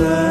ม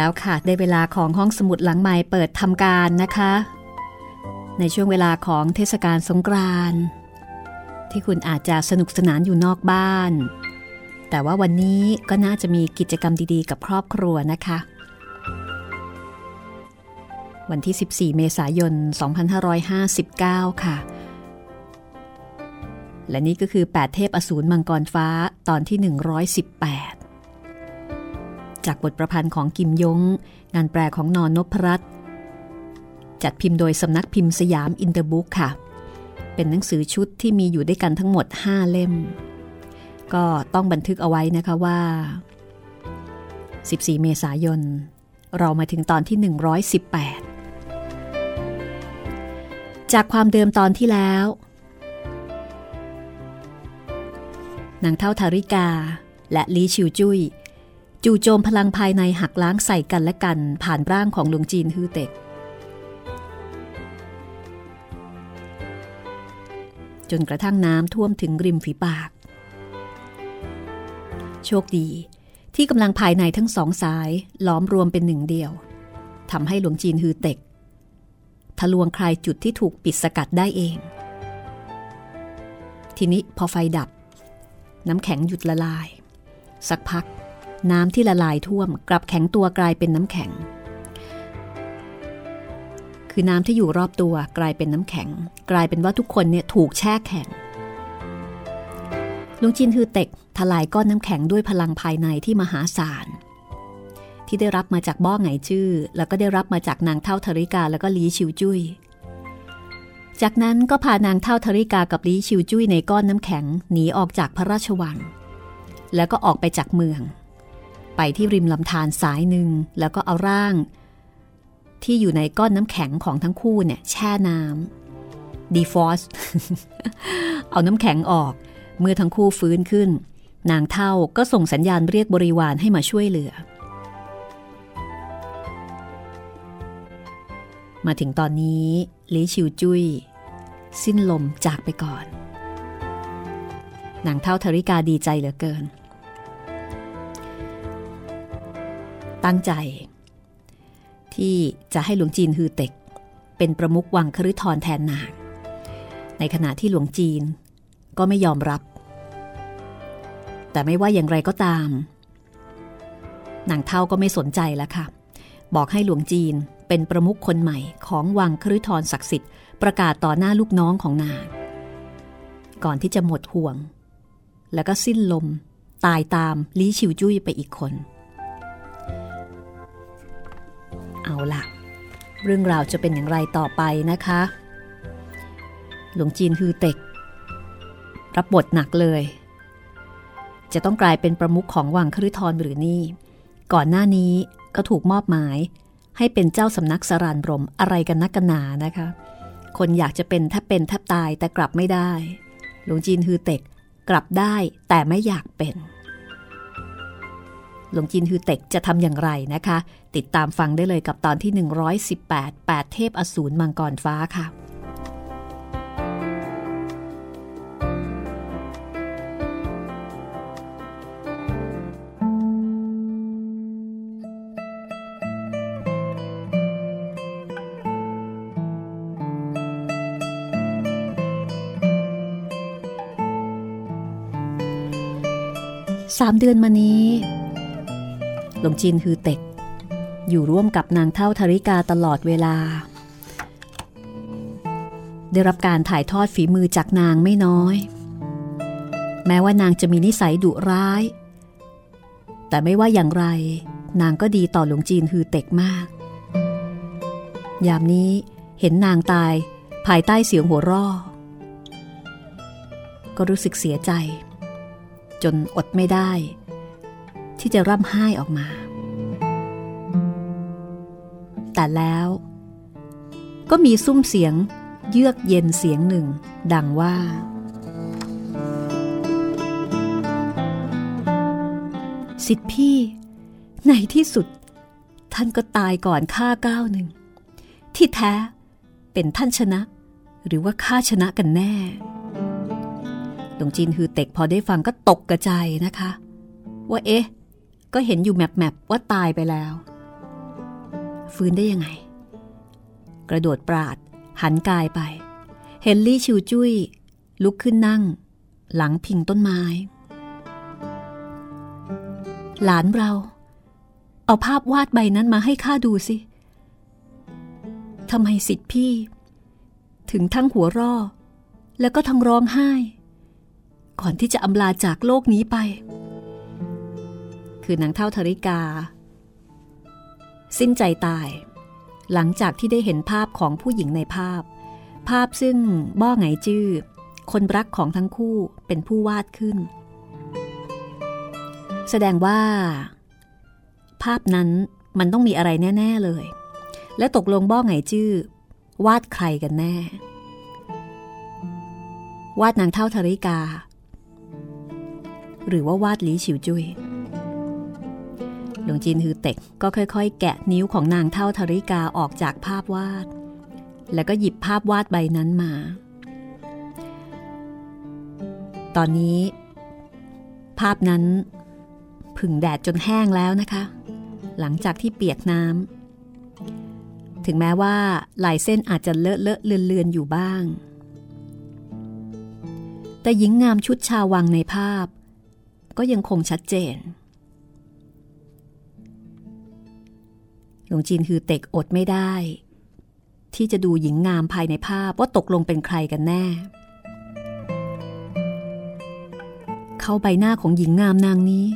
แล้วค่ะ ได้เวลาของห้องสมุดหลังใหม่เปิดทำการนะคะ ในช่วงเวลาของเทศกาลสงกรานต์ที่คุณอาจจะสนุกสนานอยู่นอกบ้าน แต่ว่าวันนี้ก็น่าจะมีกิจกรรมดีๆ กับครอบครัวนะคะ วันที่ 14 เมษายน 2559 ค่ะ และนี่ก็คือ 8 เทพอสูรมังกรฟ้าตอนที่ 118 จากบทประพันธ์ของกิมยง งานแปลของนอนนพรัตน์จัดพิมพ์โดยสำนักพิมพ์สยามอินเตอร์บุ๊กค่ะ เป็นหนังสือชุดที่มีอยู่ด้วยกันทั้งหมด 5 เล่ม ก็ต้องบันทึกเอาไว้นะคะว่า 14 เมษายน เรามาถึงตอนที่ 118 จากความเดิมตอนที่แล้วนางเท่าทาริกาและลีชิวจุย้ย จู่โจมพลังภายในหักล้างใส่กันและกันผ่านร่างของหลวงจีนฮือเต็ก จนกระทั่งน้ำท่วมถึงริมฝีปาก โชคดีที่กำลังภายในทั้งสองสายล้อมรวมเป็นหนึ่งเดียวทำให้หลวงจีนฮือเต็ก ทะลวงคลายจุดที่ถูกปิดสกัดได้เอง ทีนี้พอไฟดับ น้ำแข็งหยุดละลาย สักพัก น้ำที่ละลายท่วม กลับแข็งตัวกลายเป็นน้ำแข็ง คือน้ำที่อยู่รอบตัวกลายเป็นน้ำแข็ง กลายเป็นว่าทุกคนเนี่ยถูกแช่แข็งลุงจินฮือเต็กทลายก้อนน้ำแข็งด้วยพลังภายในที่มหาศาล ที่ได้รับมาจากบ้อไงจื้อแล้วก็ได้รับมาจากนางเท่าธริกาแล้วก็ลีชิวจุย้ยจากนั้นก็พานางเท่าธริกากับลีชิวจุ้ยในก้อนน้ำแข็งหนีออกจากพระราชวัง แล้วก็ออกไปจากเมือง ไปที่ริมลำธารสายหนึ่งแล้วก็เอาร่าง ที่อยู่ในก้อนน้ำแข็งของทั้งคู่เนี่ยแช่น้ำดีฟอสเอาน้ำแข็งออก เมื่อทั้งคู่ฟื้นขึ้น นางเท่าก็ส่งสัญญาณเรียกบริวารให้มาช่วยเหลือ มาถึงตอนนี้ลีชิวจุย้ยสิ้นลมจากไปก่อนนางเท่าธริกาดีใจเหลือเกิน ตั้งใจ ที่จะให้หลวงจีนฮือเต็ก เป็นประมุขวังคฤทรแทนนาง ในขณะที่หลวงจีนก็ไม่ยอมรับ แต่ไม่ว่าอย่างไรก็ตาม นางเท่าก็ไม่สนใจแล้วค่ะ บอกให้หลวงจีนเป็นประมุขคนใหม่ของวังคฤทรศักดิ์สิทธิ์ประกาศต่อหน้าลูกน้องของนาง ก่อนที่จะหมดห่วง แล้วก็สิ้นลม ตายตามลี้ชิวจุ้ยไปอีกคน เอาล่ะเรื่องราวจะเป็นอย่างไรต่อไปนะคะ หลวงจีนฮือเต็ก รับบทหนักเลย จะต้องกลายเป็นประมุขของวังคฤทรหรือนี่ ก่อนหน้านี้ก็ถูกมอบหมายให้เป็นเจ้าสำนักสรานรมอะไรกันนักกันหนานะคะ คนอยากจะเป็นแทบเป็นแทบตายแต่กลับไม่ได้ หลวงจีนฮือเต็กกลับได้แต่ไม่อยากเป็น หลวงจีนฮือเต็กจะทำอย่างไรนะคะ ติดตามฟังได้เลยกับตอนที่ 118 8 เทพอสูรมังกรฟ้าค่ะสามเดือนมานี้ หลวงจีนฮือเต็ก อยู่ร่วมกับนางเท่าธริกาตลอดเวลา ได้รับการถ่ายทอดฝีมือจากนางไม่น้อย แม้ว่านางจะมีนิสัยดุร้าย แต่ไม่ว่าอย่างไร นางก็ดีต่อหลวงจีนฮือเต็กมาก ยามนี้เห็นนางตายภายใต้เสียงหัวร่อ ก็รู้สึกเสียใจ จนอดไม่ได้ ที่จะร่ำไห้ออกมา แต่แล้ว ก็มีซุ้มเสียงเยือกเย็นเสียงหนึ่ง ดังว่า สิทธิพี่ ในที่สุด ท่านก็ตายก่อนข้าก้าวหนึ่ง ที่แท้เป็นท่านชนะ หรือว่าข้าชนะกันแน่หลวงจีนฮือเต็กพอได้ฟังก็ตกกระใจนะคะ ว่าเอ๊ะ ก็เห็นอยู่แมปแมปว่าตายไปแล้ว ฟื้นได้ยังไง กระโดดปราด หันกายไป เห็นลี่ชิวจุ้ย ลุกขึ้นนั่ง หลังพิงต้นไม้ หลานเรา เอาภาพวาดใบนั้นมาให้ข้าดูสิทำไมสิทธิพี่ ถึงทั้งหัวร่อ แล้วก็ทั้งร้องไห้ ก่อนที่จะอำลาจากโลกนี้ไป คือนางเท่าธริกา สิ้นใจตาย หลังจากที่ได้เห็นภาพของผู้หญิงในภาพ ภาพซึ่งบ้อไงจื้อคนรักของทั้งคู่เป็นผู้วาดขึ้น แสดงว่า ภาพนั้นมันต้องมีอะไรแน่ ๆเลย และตกลงบ้อไงจื้อวาดใครกันแน่ วาดนางเท่าธริกา หรือว่าวาดลีฉิวจุยห ลวงจีนฮือเต็กก็ค่อยๆ แกะนิ้วของนางเท่าธริกาออกจากภาพวาด แล้วก็หยิบภาพวาดใบนั้นมา ตอนนี้ ภาพนั้นผึ่งแดดจนแห้งแล้วนะคะ หลังจากที่เปียกน้ำถึงแม้ว่าลายเส้นอาจจะเลอะเลอะเลือนเลือนอยู่บ้าง แต่หญิงงามชุดชาววังในภาพ ก็ยังคงชัดเจน หลวงจีนคือเต็กอดไม่ได้ ที่จะดูหญิงงามภายในภาพว่าตกลงเป็นใครกันแน่ เค้าใบหน้าของหญิงงามนางนี้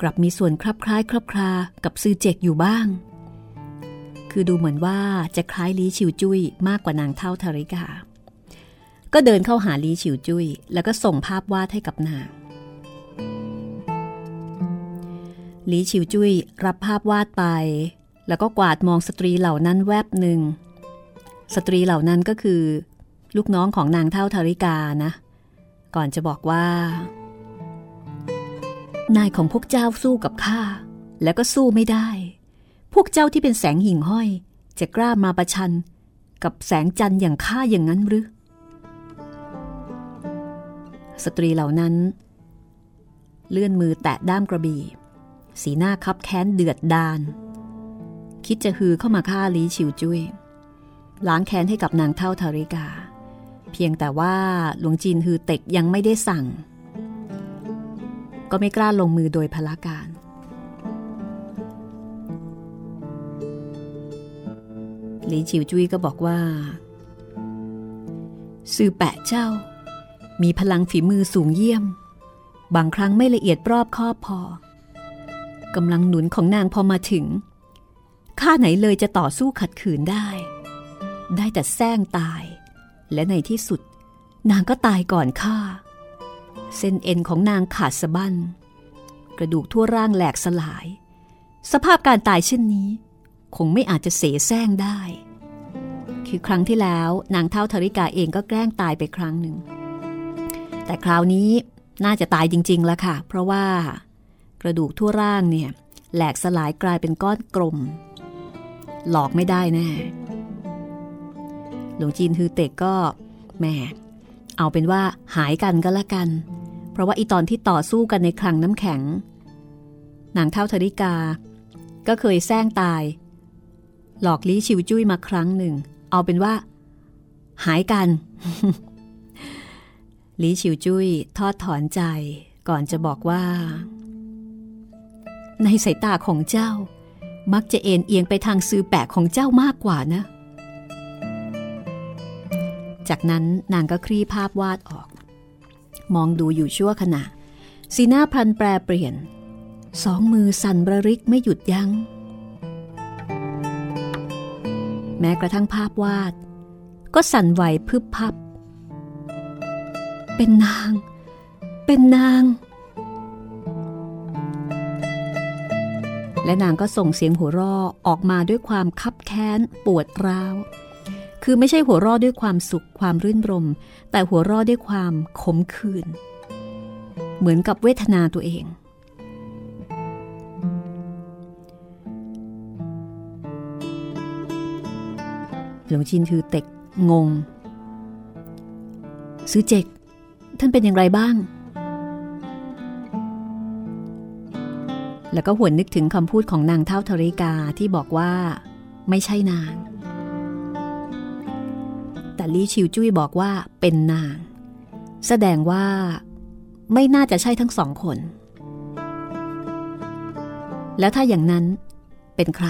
กลับมีส่วนคลับคล้ายคลับคลากับซือเจกอยู่บ้าง คือดูเหมือนว่าจะคล้ายลีชิวจุ้ยมากกว่านางเฒ่าทาริกา ก็เดินเข้าหาลีชิวจุ้ยแล้วก็ส่งภาพวาดให้กับนางลีชิวจุ้ยรับภาพวาดไป แล้วก็กวาดมองสตรีเหล่านั้นแวบหนึ่ง สตรีเหล่านั้นก็คือ ลูกน้องของนางเท่าธาริกานะ ก่อนจะบอกว่า นายของพวกเจ้าสู้กับข้าแล้วก็สู้ไม่ได้ พวกเจ้าที่เป็นแสงหิ่งห้อย จะกล้ามาประชัน กับแสงจันทร์อย่างข้าอย่างนั้นหรือ สตรีเหล่านั้น เลื่อนมือแตะด้ามกระบี่ สีหน้าคับแค้นเดือดดาล คิดจะฮือเข้ามาฆ่าลีชิวจุย้ยล้างแค้นให้กับนางเท่าทาริกา เพียงแต่ว่าหลวงจีนฮือเต็กยังไม่ได้สั่ง ก็ไม่กล้าลงมือโดยพละการลีชิวจุ้ยก็บอกว่าซื่อแปะเจ้า มีพลังฝีมือสูงเยี่ยม บางครั้งไม่ละเอียดรอบคอบพอกำลังหนุนของนางพอมาถึง ข้าไหนเลยจะต่อสู้ขัดขืนได้ ได้แต่แซงตาย และในที่สุด นางก็ตายก่อนข้า เส้นเอ็นของนางขาดสะบั้น กระดูกทั่วร่างแหลกสลาย สภาพการตายเช่นนี้ คงไม่อาจจะเสแสร้งได้ คือครั้งที่แล้วนางเท่าธริกาเองก็แกล้งตายไปครั้งหนึ่ง แต่คราวนี้น่าจะตายจริง ๆ แล้วค่ะ เพราะว่ากระดูกทั่วร่างเนี่ยแหลกสลายกลายเป็นก้อนกลม หลอกไม่ได้แน่หลวงจีนฮือเต็กก็แหมเอาเป็นว่าหายกันก็แล้วกัน เพราะว่าอีตอนที่ต่อสู้กันในคลังน้ำแข็ง นางเท่าธริกา ก็เคยแซงตาย หลอกลี้ชิวจุ้ยมาครั้งหนึ่ง เอาเป็นว่า หายกัน ลี้ชิวจุ้ยทอดถอนใจก่อนจะบอกว่า ในสายตาของเจ้า มักจะเอ็นเอียงไปทางซื้อแปะของเจ้ามากกว่านะ จากนั้นนางก็คลี่ภาพวาดออก มองดูอยู่ชั่วขณะ สีหน้าพลันแปรเปลี่ยน สองมือสั่นระริกไม่หยุดยัง้ง แม้กระทั่งภาพวาด ก็สั่นไหวพึบพับ เป็นนาง เป็นนาง และนางก็ส่งเสียงหัวเราะออกมาด้วยความคับแค้นปวดร้าว คือไม่ใช่หัวเราะด้วยความสุขความรื่นรม แต่หัวเราะด้วยความขมขื่นเหมือนกับเวทนาตัวเอง หลวงชินคือเต็กงง ซื้อเจกท่านเป็นอย่างไรบ้าง แล้วก็หวนนึกถึงคำพูดของนางเท่าธริกาที่บอกว่า ไม่ใช่นาง แต่ลี่ชิวจุ้ยบอกว่าเป็นนาง แสดงว่า ไม่น่าจะใช่ทั้งสองคน แล้วถ้าอย่างนั้นเป็นใคร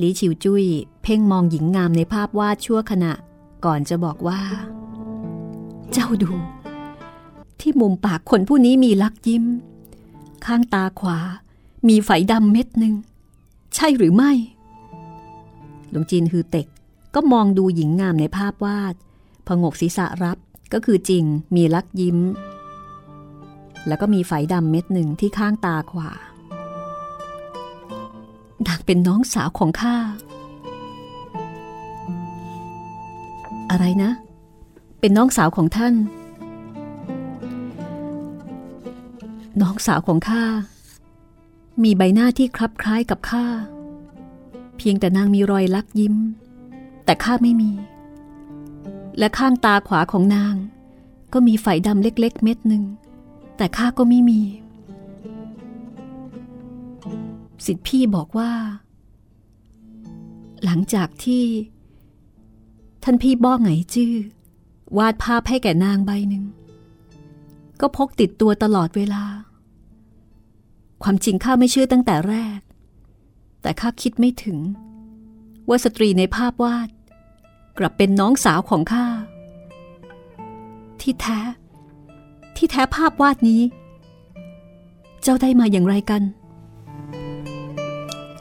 ลี่ชิวจุ้ยเพ่งมองหญิงงามในภาพวาดชั่วขณะก่อนจะบอกว่า เจ้าดู ที่มุมปากคนผู้นี้มีลักยิ้ม ข้างตาขวา มีไฝดำเม็ดหนึ่ง ใช่หรือไม่ หลวงจีนฮือเต็กก็มองดูหญิงงามในภาพวาดพงกศีรษะรับก็คือจริงมีลักยิ้ม แล้วก็มีไฝดำเม็ดหนึ่งที่ข้างตาขวานางเป็นน้องสาวของข้า อะไรนะ เป็นน้องสาวของท่าน น้องสาวของข้า มีใบหน้าที่คลับคล้ายกับข้า เพียงแต่นางมีรอยลักยิ้ม แต่ข้าไม่มี และข้างตาขวาของนาง ก็มีไฝดำเล็ก ๆ เม็ดหนึ่ง แต่ข้าก็ไม่มี สิทธิพี่บอกว่า หลังจากที่ ท่านพี่บ้อไงจื้อวาดภาพให้แก่นางใบหนึ่งก็พกติดตัวตลอดเวลา ความจริงข้าไม่เชื่อตั้งแต่แรก แต่ข้าคิดไม่ถึง ว่าสตรีในภาพวาด กลับเป็นน้องสาวของข้า ที่แท้ ที่แท้ภาพวาดนี้ เจ้าได้มาอย่างไรกัน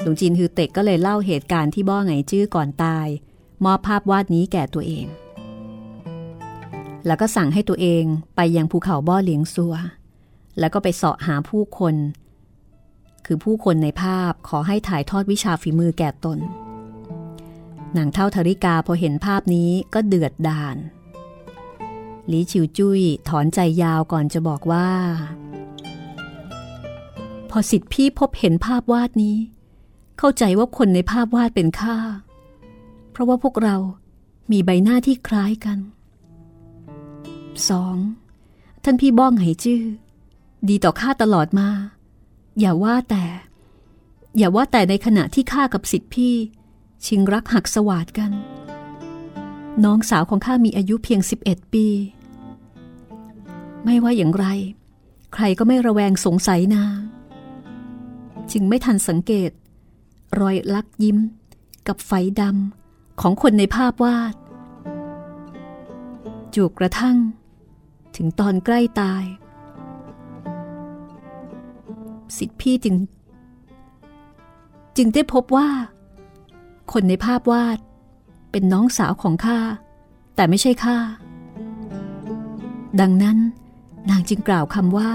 หลวงจีนฮือเต็กก็เลยเล่าเหตุการณ์ที่บ้อไงจื้อก่อนตาย มอบภาพวาดนี้แก่ตัวเอง แล้วก็สั่งให้ตัวเองไปยังภูเขาบ้อเหลียงซัว แล้วก็ไปเสาะหาผู้คน คือผู้คนในภาพขอให้ถ่ายทอดวิชาฝีมือแก่ตนนางเท่าธริกาพอเห็นภาพนี้ก็เดือดดาลหลีชิวจุ้ยถอนใจยาวก่อนจะบอกว่า พอสิทธิพี่พบเห็นภาพวาดนี้ เข้าใจว่าคนในภาพวาดเป็นข้าเพราะว่าพวกเรามีใบหน้าที่คล้ายกัน 2. ท่านพี่บ้องไหจื้อดีต่อข้าตลอดมา อย่าว่าแต่ อย่าว่าแต่ในขณะที่ข้ากับสิทธิพี่ ชิงรักหักสวาดกัน น้องสาวของข้ามีอายุเพียง 11 ปี ไม่ว่าอย่างไร ใครก็ไม่ระแวงสงสัยนางจึงไม่ทันสังเกต รอยลักยิ้ม กับไฟดำของคนในภาพวาดจูกกระทั่ง ถึงตอนใกล้ตาย สิทธิพี่จึง จึงได้พบว่า คนในภาพวาดเป็นน้องสาวของข้า แต่ไม่ใช่ข้า ดังนั้น นางจึงกล่าวคำว่า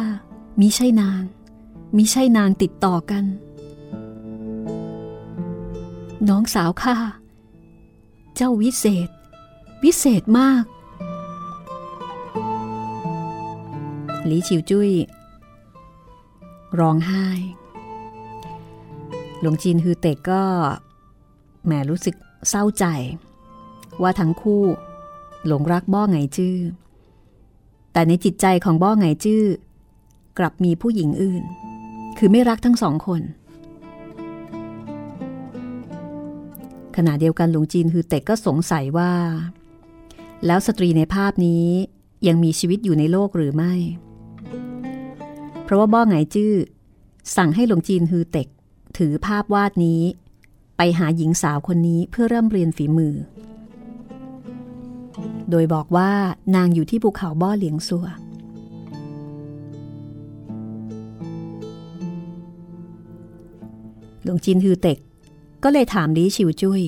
มิใช่นางมิใช่นางติดต่อกัน น้องสาวข้า เจ้าวิเศษ วิเศษมาก หลีชิวจุ้ย ร้องไห้ หลวงจีนฮือเต็กก็แหมรู้สึกเศร้าใจ ว่าทั้งคู่หลงรักบ้อไงจื้อ แต่ในจิตใจของบ้อไงจื้อกลับมีผู้หญิงอื่น คือไม่รักทั้งสองคน ขณะเดียวกันหลวงจีนฮือเต็กก็สงสัยว่า แล้วสตรีในภาพนี้ยังมีชีวิตอยู่ในโลกหรือไม่ ราะว่าบ้อไงจื้อ สั่งให้หลวงจีนฮือเต็ก ถือภาพวาดนี้ ไปหาหญิงสาวคนนี้เพื่อเริ่มเรียนฝีมือ โดยบอกว่านางอยู่ที่ภูเขาบ้อเหลียงซัวหลวงจีนฮือเต็ก ก็เลยถามลีชิวจุย้ย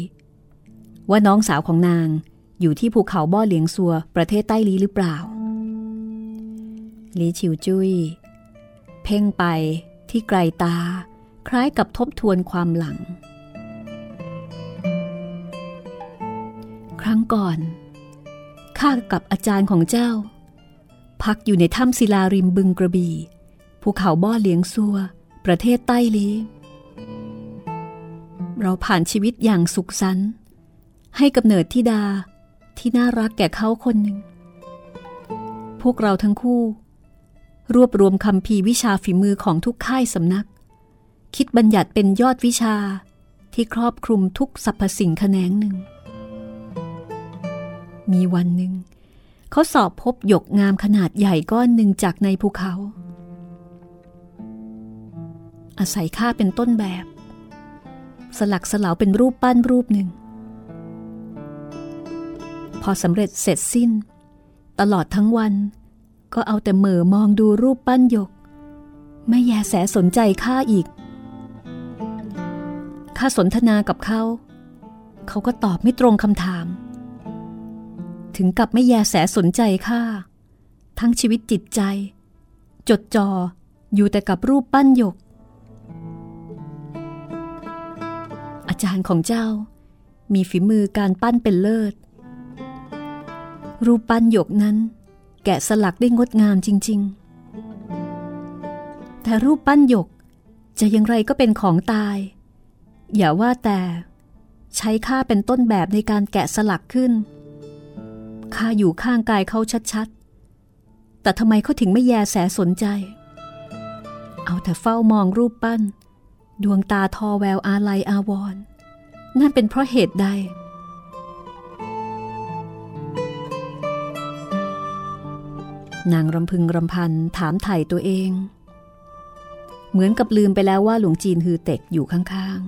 ว่าน้องสาวของนางอยู่ที่ภูเขาบ้อเหลียงซัวประเทศใต้ลีหรือเปล่าลีชิวจุย้ย เพ่งไปที่ไกลตา คล้ายกับทบทวนความหลัง ครั้งก่อนข้ากับอาจารย์ของเจ้า พักอยู่ในถ้ำศิลาริมบึงกระบี่ภูเขาบ้อเลี้ยงซัว ประเทศใต้ลีเราผ่านชีวิตอย่างสุขสันต์ให้กับเนิดทิดาที่น่ารักแก่เขาคนหนึ่ง พวกเราทั้งคู่ รวบรวมคำพีวิชาฝีมือของทุกค่ายสำนัก คิดบัญญัติเป็นยอดวิชาที่ครอบคลุมทุกสรรพสิ่งแขนงหนึ่ง มีวันหนึ่ง เขาสอบพบหยกงามขนาดใหญ่ก้อนหนึ่งจากในภูเขา อาศัยข้าเป็นต้นแบบ สลักสลาวเป็นรูปปั้นรูปหนึ่ง พอสำเร็จเสร็จสิ้น ตลอดทั้งวัน ก็เอาแต่เหม่อมองดูรูปปั้นหยก ไม่แยแสสนใจข้าอีก ข้าสนทนากับเขา เขาก็ตอบไม่ตรงคำถาม ถึงกับไม่แยแสสนใจข้า ทั้งชีวิตจิตใจ จดจอ่ออยู่แต่กับรูปปั้นหยก อาจารย์ของเจ้า มีฝีมือการปั้นเป็นเลิศ รูปปั้นหยกนั้น แกะสลักได้งดงามจริง ๆ แต่รูปปั้นหยกจะอย่างไรก็เป็นของตาย อย่าว่าแต่ใช้ข้าเป็นต้นแบบในการแกะสลักขึ้น ข้าอยู่ข้างกายเขาชัดๆ แต่ทำไมเขาถึงไม่แยแสสนใจ เอาแต่เฝ้ามองรูปปั้น ดวงตาทอแววอาลัยอาวร์นั่นเป็นเพราะเหตุใด นางรำพึงรำพันถามไถ่ตัวเอง เหมือนกับลืมไปแล้วว่าหลวงจีนฮือเต็กอยู่ข้าง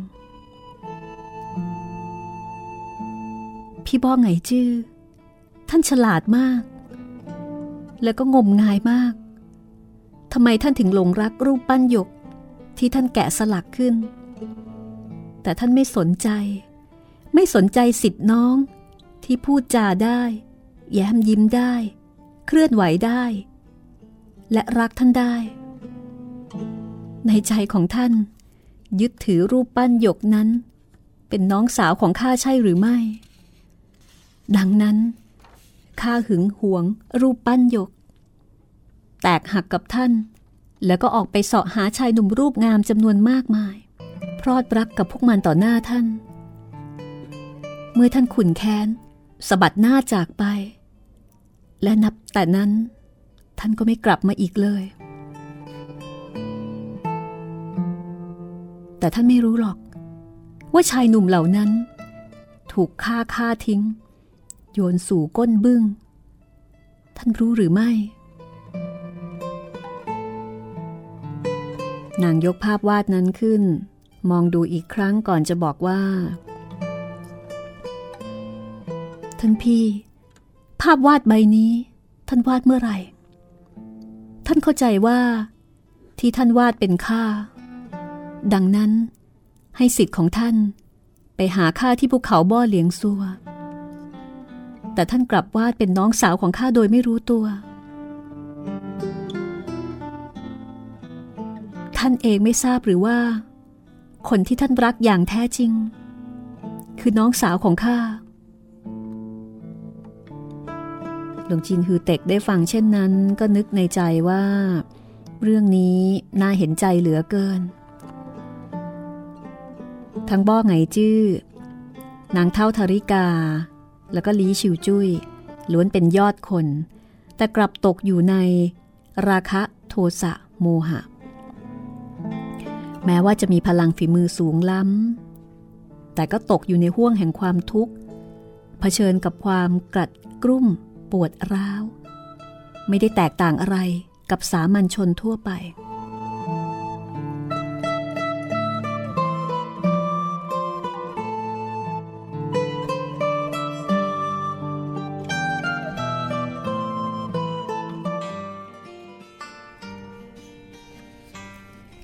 ๆ พี่บ้อไงจื้อ ท่านฉลาดมาก แล้วก็งมงายมากทำไมท่านถึงหลงรักรูปปั้นหยกที่ท่านแกะสลักขึ้น แต่ท่านไม่สนใจ ไม่สนใจสิทธิ์น้องที่พูดจาได้ แย้มยิ้มได้ เคลื่อนไหวได้ และรักท่านได้ ในใจของท่าน ยึดถือรูปปั้นหยกนั้น เป็นน้องสาวของข้าใช่หรือไม่ ดังนั้นข้าหึงหวงรูปปั้นหยก แตกหักกับท่าน แล้วก็ออกไปเสาะหาชายหนุ่มรูปงามจำนวนมากมาย พรอดรักกับพวกมันต่อหน้าท่าน เมื่อท่านขุนแค้นสะบัดหน้าจากไป และนับแต่นั้น ท่านก็ไม่กลับมาอีกเลย แต่ท่านไม่รู้หรอก ว่าชายหนุ่มเหล่านั้น ถูกฆ่าฆ่าทิ้ง โยนสู่ก้นบึง้ง ท่านรู้หรือไม่ นางยกภาพวาดนั้นขึ้น มองดูอีกครั้งก่อนจะบอกว่า ท่านพี่ ภาพวาดใบนี้ ท่านวาดเมื่อไหร่ ท่านเข้าใจว่า ที่ท่านวาดเป็นข้าดังนั้น ให้สิทธิ์ของท่านไปหาข้าที่ภูเขาบ่อเหลียงซัว แต่ท่านกลับวาดเป็นน้องสาวของข้าโดยไม่รู้ตัว ท่านเองไม่ทราบหรือว่า คนที่ท่านรักอย่างแท้จริง คือน้องสาวของข้า หลวงจินฮือเต็กได้ฟังเช่นนั้น ก็นึกในใจว่า เรื่องนี้น่าเห็นใจเหลือเกิน ทั้งบ้อไงจื้อนางเท่าธริกา แล้วก็ลีชิวจุย้ยล้วนเป็นยอดคน แต่กลับตกอยู่ในราคะโทสะโมหะ แม้ว่าจะมีพลังฝีมือสูงล้ำ แต่ก็ตกอยู่ในห้วงแห่งความทุกข์เผชิญกับความกัดกรุ่ม ปวดร้าว ไม่ได้แตกต่างอะไรกับสามัญชนทั่วไป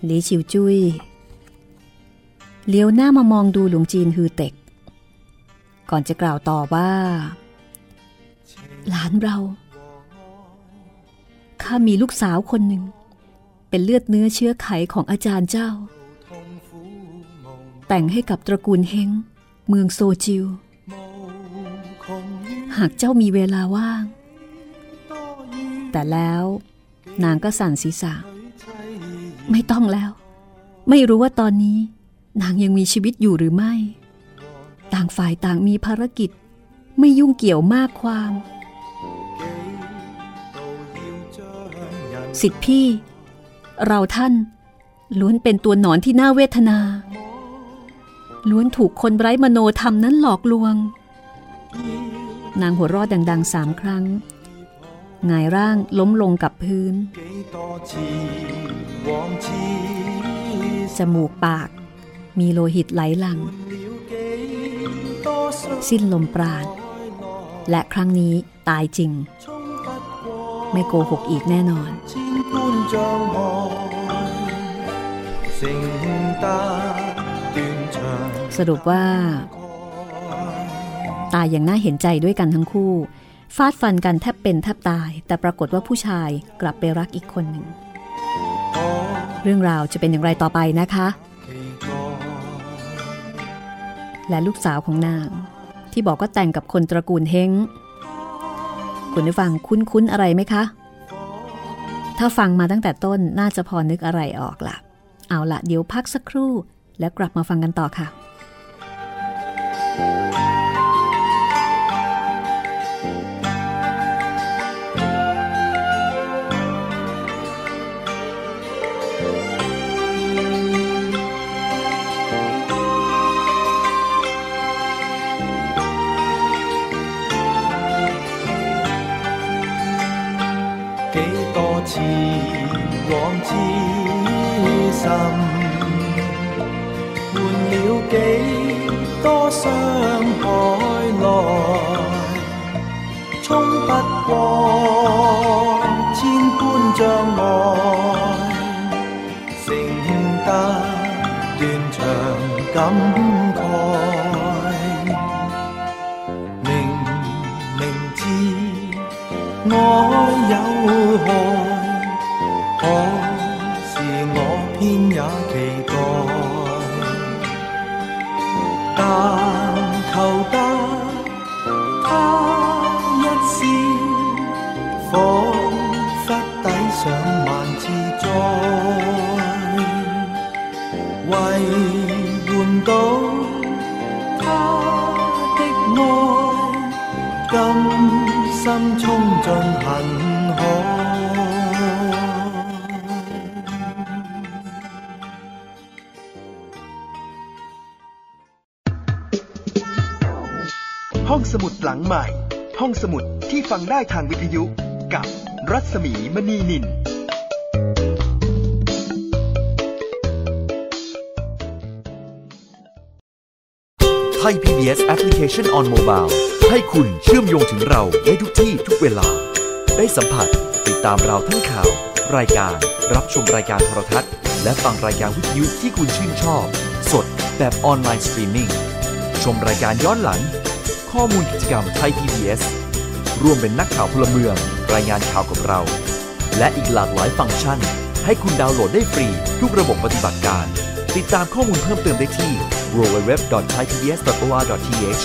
หลีชิวจุย้ยเลี้ยวหน้ามามองดูหลวงจีนฮือเต็ก ก่อนจะกล่าวต่อว่า หลานเรา ข้ามีลูกสาวคนหนึ่ง เป็นเลือดเนื้อเชื้อไขของอาจารย์เจ้า แต่งให้กับตระกูลเฮง เมืองโซจิว หากเจ้ามีเวลาว่าง แต่แล้วนางก็สั่นศีรษะ ไม่ต้องแล้ว ไม่รู้ว่าตอนนี้ นางยังมีชีวิตอยู่หรือไม่ ต่างฝ่ายต่างมีภารกิจไม่ยุ่งเกี่ยวมากความ สิทธิพี่ เราท่านล้วนเป็นตัวหนอนที่น่าเวทนา ล้วนถูกคนไร้มโนธรรมนั้นหลอกลวง นางหัวรอดดังๆสามครั้งหงายร่างล้มลงกับพื้น จมูกปาก มีโลหิตไหลหลัง สิ้นลมปราณ และครั้งนี้ตายจริง ไม่โกหกอีกแน่นอน สรุปว่า ตายอย่างน่าเห็นใจด้วยกันทั้งคู่ ฟาดฟันกันแทบเป็นแทบตาย แต่ปรากฏว่าผู้ชายกลับไปรักอีกคนหนึ่ง เรื่องราวจะเป็นอย่างไรต่อไปนะคะ และลูกสาวของนางที่บอกว่าแต่งกับคนตระกูลเฮง คุณได้ฟังคุ้นๆอะไรไหมคะ ถ้าฟังมาตั้งแต่ต้นน่าจะพอนึกอะไรออกละเอาละเดี๋ยวพักสักครู่แล้วกลับมาฟังกันต่อค่ะ 痴心换了几多伤害来，冲不过千般障碍，承得断肠感慨。明明知爱有害，可。心冲进恨海。ห้องสมุดหลังใหม่ ห้องสมุดที่ฟังได้ทางวิทยุกับรัศมีมณีนิน ไทย PBS Application on Mobile ให้คุณเชื่อมโยงถึงเราได้ทุกที่ทุกเวลา ได้สัมผัสติดตามเราทั้งข่าว รายการ รับชมรายการโทรทัศน์ และฟังรายการวิทยุที่คุณชื่นชอบ สดแบบออนไลน์สตรีมมิ่งชมรายการย้อนหลัง ข้อมูลกิจกรรม Thai PBS ร่วมเป็นนักข่าวพลเมือง รายงานข่าวกับเรา และอีกหลากหลายฟังก์ชัน ให้คุณดาวน์โหลดได้ฟรี ทุกระบบปฏิบัติการ ติดตามข้อมูลเพิ่มเติมได้ที่ www.thaipbs.or.th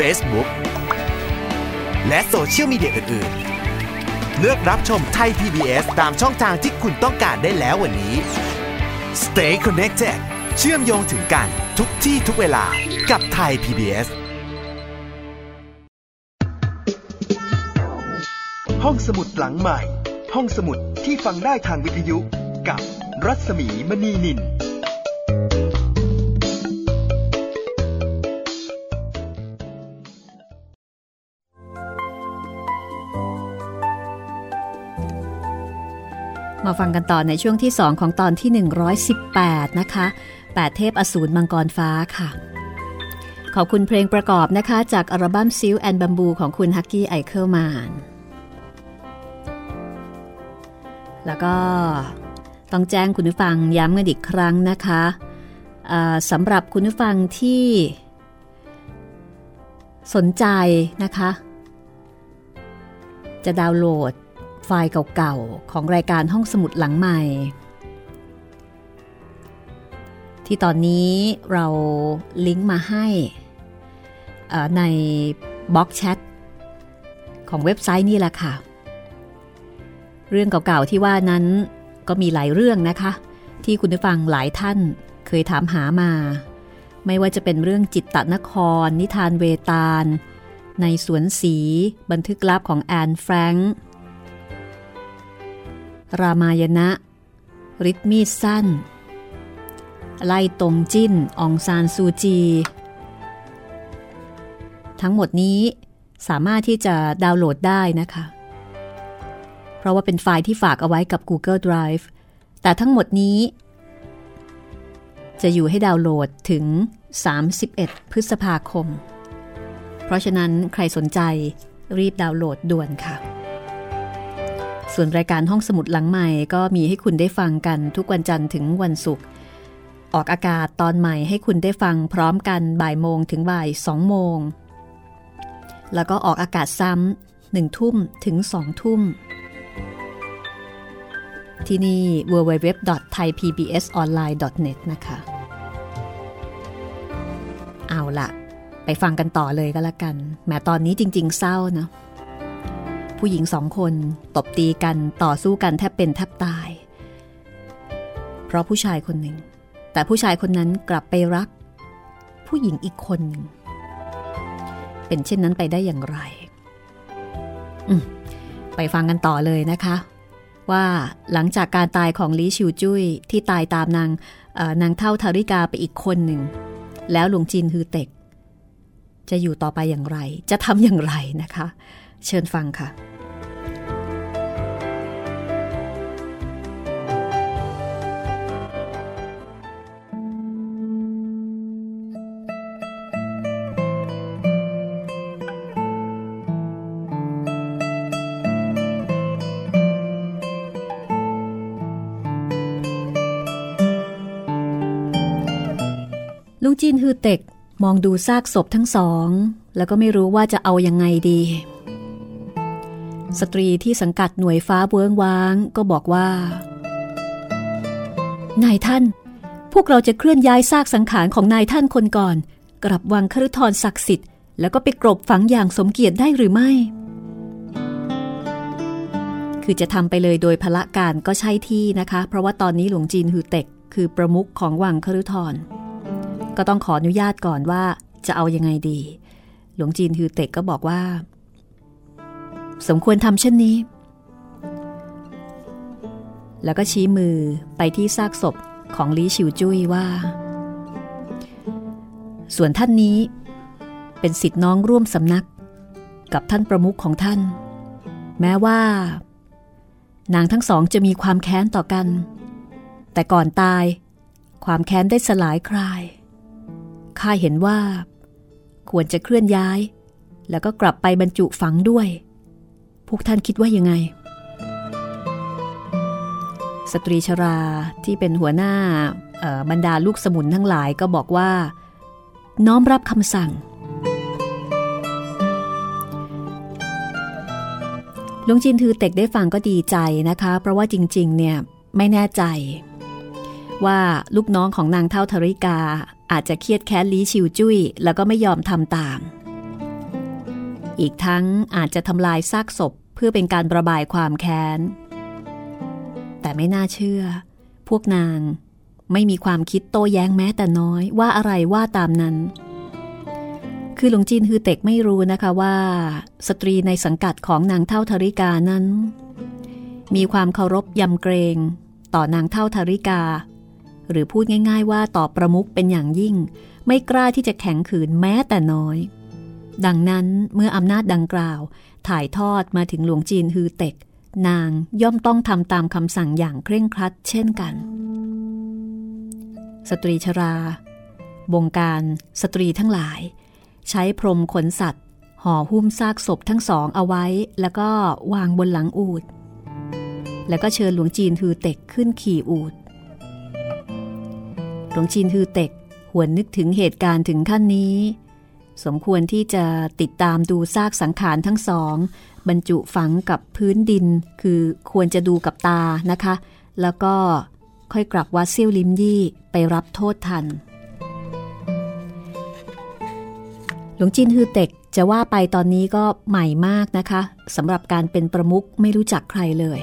Facebook และโซเชียลมีเดียอื่น ๆ เลือกรับชมไทย PBS ตามช่องทางที่คุณต้องการได้แล้ววันนี้ Stay connected เชื่อมโยงถึงกันทุกที่ทุกเวลากับไทย PBS ห้องสมุดหลังใหม่ ห้องสมุดที่ฟังได้ทางวิทยุกับรัศมีมณีนิน มาฟังกันต่อในช่วงที่ 2 ของตอนที่ 118 นะคะ 8 เทพอสูรมังกรฟ้าค่ะ ขอบคุณเพลงประกอบนะคะ จากอัลบั้มซิลแอนบัมบูของคุณฮักกี้ไอเคิลแมนแล้วก็ต้องแจ้งคุณผู้ฟังย้ำกันอีกครั้งนะคะสำหรับคุณผู้ฟังที่สนใจนะคะ จะดาวน์โหลด ฟล์เก่าๆ ของรายการห้องสมุดหลังใหม่ ที่ตอนนี้เราลิงก์มาให้ในบล็อกแชทของเว็บไซต์นี่แหละค่ะ เรื่องเก่าๆที่ว่านั้นก็มีหลายเรื่องนะคะ ที่คุณผู้ฟังหลายท่านเคยถามหามา ไม่ว่าจะเป็นเรื่องจิตตนคร นิทานเวตาล ในสวนสี บันทึกลับของแอนแฟรงค์ รามายณะริทมีดสั้น ไล่ตรงจิ้นองซานซูจี ทั้งหมดนี้สามารถที่จะดาวน์โหลดได้นะคะ เพราะว่าเป็นไฟล์ที่ฝากเอาไว้กับ Google Drive แต่ทั้งหมดนี้ จะอยู่ให้ดาวน์โหลดถึง 31 พฤษภาคม เพราะฉะนั้นใครสนใจรีบดาวน์โหลดด่วนค่ะ ส่วนรายการห้องสมุดหลังใหม่ก็มีให้คุณได้ฟังกันทุกวันจันทร์ถึงวันศุกร์ออกอากาศตอนใหม่ให้คุณได้ฟังพร้อมกันบ่ายโมงถึงบ่ายสองโมง แล้วก็ออกอากาศซ้ำหนึ่งทุ่มถึงสองทุ่ม ที่นี่ www.thaipbsonline.net นะคะ เอาละไปฟังกันต่อเลยก็แล้วกันแม้ตอนนี้จริง ๆ เศร้านะ ผู้หญิงสองคนตบตีกันต่อสู้กันแทบเป็นแทบตาย เพราะผู้ชายคนหนึ่ง แต่ผู้ชายคนนั้นกลับไปรัก ผู้หญิงอีกคนหนึ่ง เป็นเช่นนั้นไปได้อย่างไรไปไปฟังกันต่อเลยนะคะ ว่าหลังจากการตายของลีชิวจุ้ยที่ตายตามนางนางเท่าทาริกาไปอีกคนหนึ่ง แล้วหลวงจีนฮือเต็ก จะอยู่ต่อไปอย่างไร จะทำอย่างไรนะคะ เชิญฟังค่ะ นฮือเต็กมองดูซากศพทั้งสอง แล้วก็ไม่รู้ว่าจะเอายังไงดี สตรีที่สังกัดหน่วยฟ้าเบื้องว้างก็บอกว่า นายท่าน พวกเราจะเคลื่อนย้ายซากสังขารของนายท่านคนก่อน กลับวังคฤทรศักดิ์สิทธิ์แล้วก็ไปกรบฝังอย่างสมเกียรติได้หรือไม่ คือจะทำไปเลยโดยพละการก็ใช่ที่นะคะ เพราะว่าตอนนี้หลวงจีนฮือเต็กคือประมุขของวังคฤทร ก็ต้องขออนุญาตก่อนว่าจะเอายังไงดี หลวงจีนฮือเต็กก็บอกว่า สมควรทำเช่นนี้ แล้วก็ชี้มือไปที่ซากศพของลีชิวจุ้ยว่า ส่วนท่านนี้ เป็นสิทธิน้องร่วมสำนัก กับท่านประมุขของท่าน แม้ว่า นางทั้งสองจะมีความแค้นต่อกัน แต่ก่อนตาย ความแค้นได้สลายคลาย ข้าเห็นว่า ควรจะเคลื่อนย้าย แล้วก็กลับไปบรรจุฝังด้วย พวกท่านคิดว่ายังไง สตรีชราที่เป็นหัวหน้าบรรดาลูกสมุนทั้งหลายก็บอกว่า น้อมรับคำสั่งลุงจินทือเต็กได้ฟังก็ดีใจนะคะ เพราะว่าจริง ๆ เนี่ยไม่แน่ใจ ว่าลูกน้องของนางเท่าธริกา อาจจะเครียดแค้นลีชิวจุ้ย แล้วก็ไม่ยอมทำตาม อีกทั้งอาจจะทำลายซากศพเพื่อเป็นการระบายความแค้น แต่ไม่น่าเชื่อ พวกนางไม่มีความคิดโต้แย้งแม้แต่น้อยว่าอะไรว่าตามนั้น คือหลวงจีนฮือเต็กไม่รู้นะคะว่า สตรีในสังกัดของนางเท่าธริกานั้น มีความเคารพยำเกรง ต่อนางเท่าธริกา หรือพูดง่ายๆว่าต่อประมุขเป็นอย่างยิ่ง ไม่กล้าที่จะแข็งขืนแม้แต่น้อย ดังนั้นเมื่ออำนาจดังกล่าว ถ่ายทอดมาถึงหลวงจีนฮือเต็ก นางย่อมต้องทำตามคำสั่งอย่างเคร่งครัดเช่นกัน สตรีชราบงการสตรีทั้งหลาย ใช้พรมขนสัตว์ห่อหุ้มซากศพทั้งสองเอาไว้ แล้วก็วางบนหลังอูดแล้วก็เชิญหลวงจีนฮือเต็กขึ้นขี่อูด หลวงชินฮือเต็กหวนนึกถึงเหตุการณ์ถึงขั้นนี้ สมควรที่จะติดตามดูซากสังขารทั้งสอง บรรจุฝังกับพื้นดิน คือควรจะดูกับตานะคะ แล้วก็ค่อยกลับวัดเซี่ยวลิมยี่ไปรับโทษทัน หลวงจินฮือเต็กจะว่าไปตอนนี้ก็ใหม่มากนะคะสำหรับการเป็นประมุขไม่รู้จักใครเลย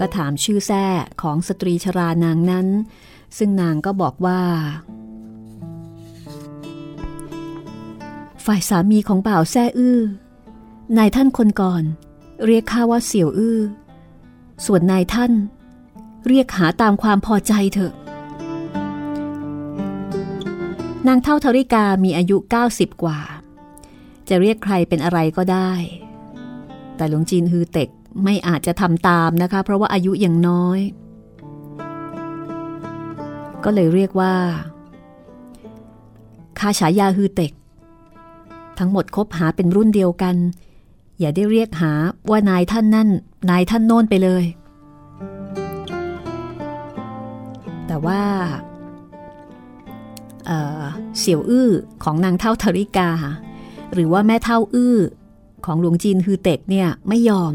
ก็ถามชื่อแท้ของสตรีชรานางนั้น ซึ่งนางก็บอกว่า ฝ่ายสามีของบ่าวแซ่อื้อนายท่านคนก่อน เรียกข้าว่าเสี่ยวอื้อ ส่วนนายท่าน เรียกหาตามความพอใจเถอะ นางเท่าทริกามีอายุ 90 กว่า จะเรียกใครเป็นอะไรก็ได้ แต่หลวงจีนฮือเต็ก ไม่อาจจะทำตามนะคะ เพราะว่าอายุยังน้อย ก็เลยเรียกว่าคาฉายาฮือเต็ก ทั้งหมดคบหาเป็นรุ่นเดียวกัน อย่าได้เรียกหาว่านายท่านนั่น นายท่านโน้นไปเลย แต่ว่าเเสี่ยวอื้อของนางเท่าธริกา หรือว่าแม่เท่าอื้อของหลวงจีนฮือเต็กเนี่ยไม่ยอม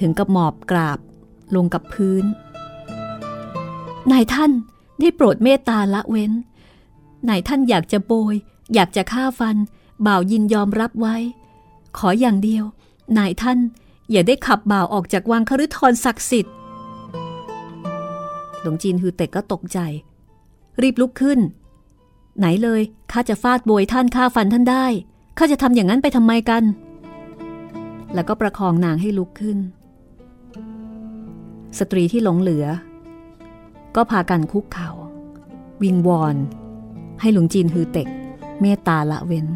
ถึงกับหมอบกราบลงกับพื้น นายท่านได้โปรดเมตตาละเว้น นายท่านอยากจะโบย อยากจะฆ่าฟัน บ่าวยินยอมรับไว้ ขออย่างเดียว นายท่านอย่าได้ขับบ่าวออกจากวังคฤทรศักดิ์สิทธิ์ หลวงจีนฮือเต็กก็ตกใจ รีบลุกขึ้น ไหนเลยข้าจะฟาดโบยท่านฆ่าฟันท่านได้ข้าจะทำอย่างนั้นไปทำไมกัน แล้วก็ประคองนางให้ลุกขึ้น สตรีที่หลงเหลือ ก็พากันคุกเขา่า วิงวอน ให้หลวงจีนฮือเต็ก เมตตาละเว้น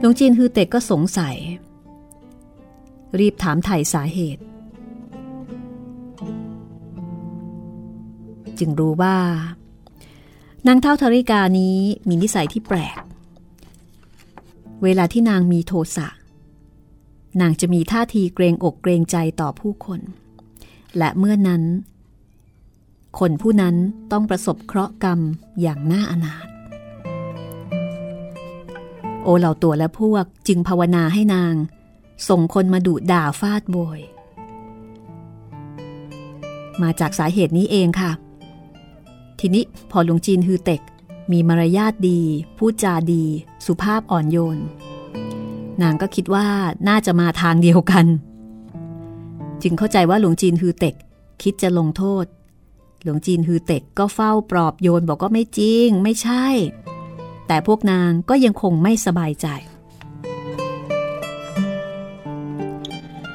หลวงจีนฮือเต็กก็สงสัย รีบถามไถ่สาเหตุ จึงรู้ว่านางเท่าธริกานี้มีนิสัยที่แปลก เวลาที่นางมีโทสะ นางจะมีท่าทีเกรงอกเกรงใจต่อผู้คน และเมื่อนั้น คนผู้นั้นต้องประสบเคราะห์กรรมอย่างน่าอนาถโอเหล่าตัวและพวกจึงภาวนาให้นาง ส่งคนมาดุด่าฟาดโบย มาจากสาเหตุนี้เองค่ะ ทีนี้พอหลวงจีนฮือเต็กมีมารยาทดี พูดจาดี สุภาพอ่อนโยน นางก็คิดว่าน่าจะมาทางเดียวกัน จึงเข้าใจว่าหลวงจีนฮือเต็ก คิดจะลงโทษ หลวงจีนฮือเต็กก็เฝ้าปลอบโยนบอกก็ไม่จริง ไม่ใช่ แต่พวกนางก็ยังคงไม่สบายใจ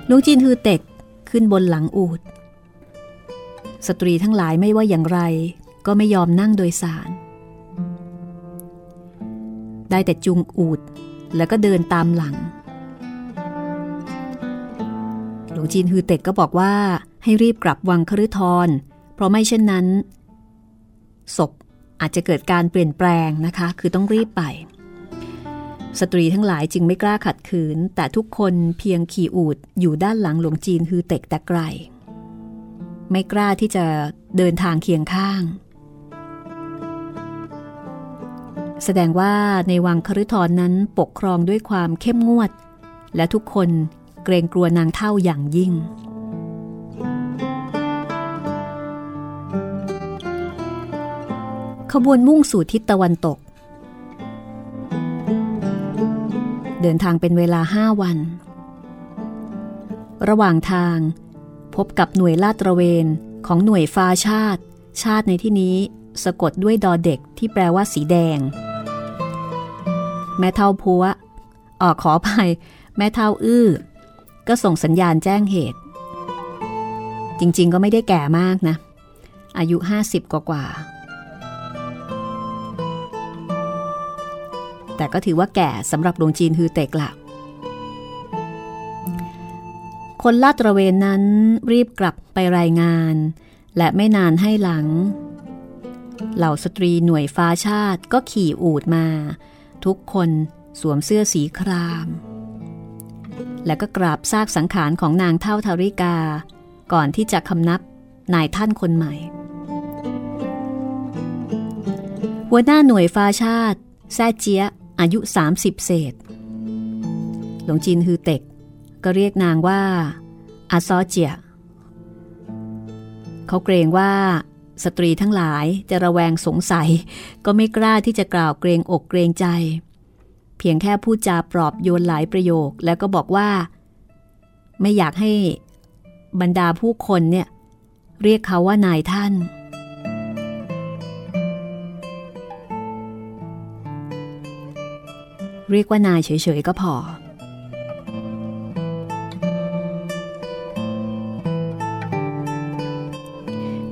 หลวงจีนฮือเต็กขึ้นบนหลังอูด สตรีทั้งหลายไม่ว่าอย่างไร ก็ไม่ยอมนั่งโดยสาร ได้แต่จุงอูด แล้วก็เดินตามหลัง หลวงจีนฮือเต็กก็บอกว่าให้รีบกลับวังคฤทรเพราะไม่เช่นนั้น ศพอาจจะเกิดการเปลี่ยนแปลงนะคะ คือต้องรีบไป สตรีทั้งหลายจึงไม่กล้าขัดขืน แต่ทุกคนเพียงขี่อูดอยู่ด้านหลังหลวงจีนฮือเต็กแต่ไกล ไม่กล้าที่จะเดินทางเคียงข้าง แสดงว่าในวังคฤทรนั้นปกครองด้วยความเข้มงวด และทุกคนเกรงกลัวนางเท่าอย่างยิ่ง ขบวนมุ่งสู่ทิศตะวันตก เดินทางเป็นเวลาห้าวัน ระหว่างทางพบกับหน่วยลาดตระเวนของหน่วยฟ้าชาติ ชาติในที่นี้สะกดด้วยดอเด็กที่แปลว่าสีแดง แม่เท่าพัวออกขอไปแม่เท่าอื้อ ก็ส่งสัญญาณแจ้งเหตุ จริงๆก็ไม่ได้แก่มากนะ อายุ 50 กว่ากว่า แต่ก็ถือว่าแก่สำหรับดวงจีนฮือเตกละคนลาดตระเวนนั้นรีบกลับไปรายงาน และไม่นานให้หลัง เหล่าสตรีหน่วยฟ้าชาติก็ขี่อูดมา ทุกคนสวมเสื้อสีคราม และก็กราบซากสังขารของนางเท่าทาริกา ก่อนที่จะคำนับนายท่านคนใหม่ หัวหน้าหน่วยฟ้าชาติ แซ่เจียอายุ 30 เศษ หลวงจีนฮือเต็ก ก็เรียกนางว่าอาซอเจีย เขาเกรงว่า สตรีทั้งหลายจะระแวงสงสัย ก็ไม่กล้าที่จะกล่าวเกรงอกเกรงใจ เพียงแค่พูดจาปลอบโยนหลายประโยค แล้วก็บอกว่า ไม่อยากให้บรรดาผู้คนเนี่ย เรียกเขาว่านายท่าน เรียกว่านายเฉยๆก็พอ